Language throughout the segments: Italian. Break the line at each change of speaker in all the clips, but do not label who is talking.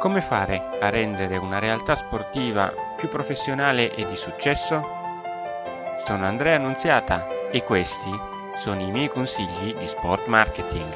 Come fare a rendere una realtà sportiva più professionale e di successo? Sono Andrea Annunziata e questi sono i miei consigli di sport marketing.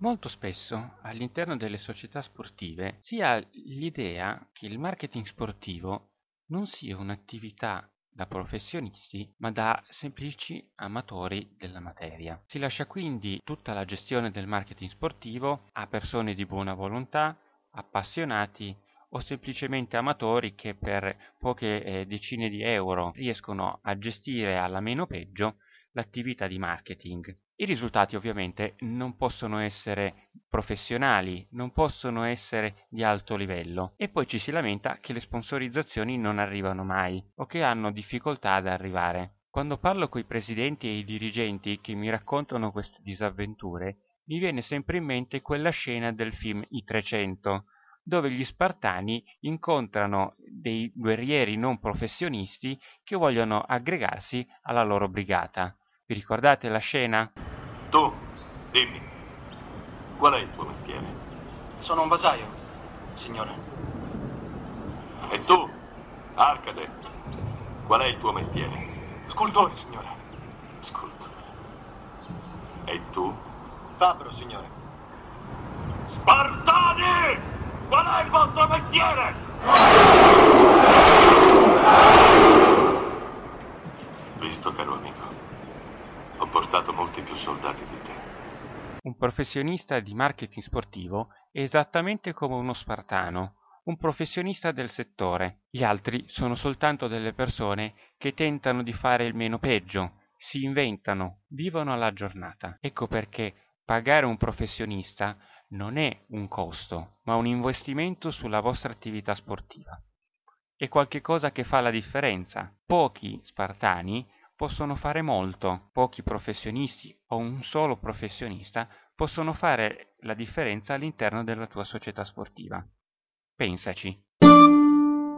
Molto spesso all'interno delle società sportive si ha l'idea che il marketing sportivo non sia un'attività da professionisti ma da semplici amatori della materia. Si lascia quindi tutta la gestione del marketing sportivo a persone di buona volontà, appassionati o semplicemente amatori che per poche eh, decine di euro riescono a gestire alla meno peggio l'attività di marketing. I risultati ovviamente non possono essere professionali, non possono essere di alto livello e poi ci si lamenta che le sponsorizzazioni non arrivano mai o che hanno difficoltà ad arrivare. Quando parlo con i presidenti e i dirigenti che mi raccontano queste disavventure, mi viene sempre in mente quella scena del film I 300, dove gli spartani incontrano dei guerrieri non professionisti che vogliono aggregarsi alla loro brigata. Vi ricordate la scena?
Tu, dimmi, qual è il tuo mestiere?
Sono un vasaio, signore.
E tu, Arcade, qual è il tuo mestiere?
Scultore, signore.
Scultore. E tu?
Fabbro, signore.
Spartani! Qual è il vostro mestiere? Portato molti più soldati di te.
Un professionista di marketing sportivo è esattamente come uno spartano, un professionista del settore. Gli altri sono soltanto delle persone che tentano di fare il meno peggio, si inventano, vivono alla giornata. Ecco perché pagare un professionista non è un costo, ma un investimento sulla vostra attività sportiva. È qualcosa che fa la differenza. Pochi spartani possono fare molto, pochi professionisti o un solo professionista possono fare la differenza all'interno della tua società sportiva. Pensaci.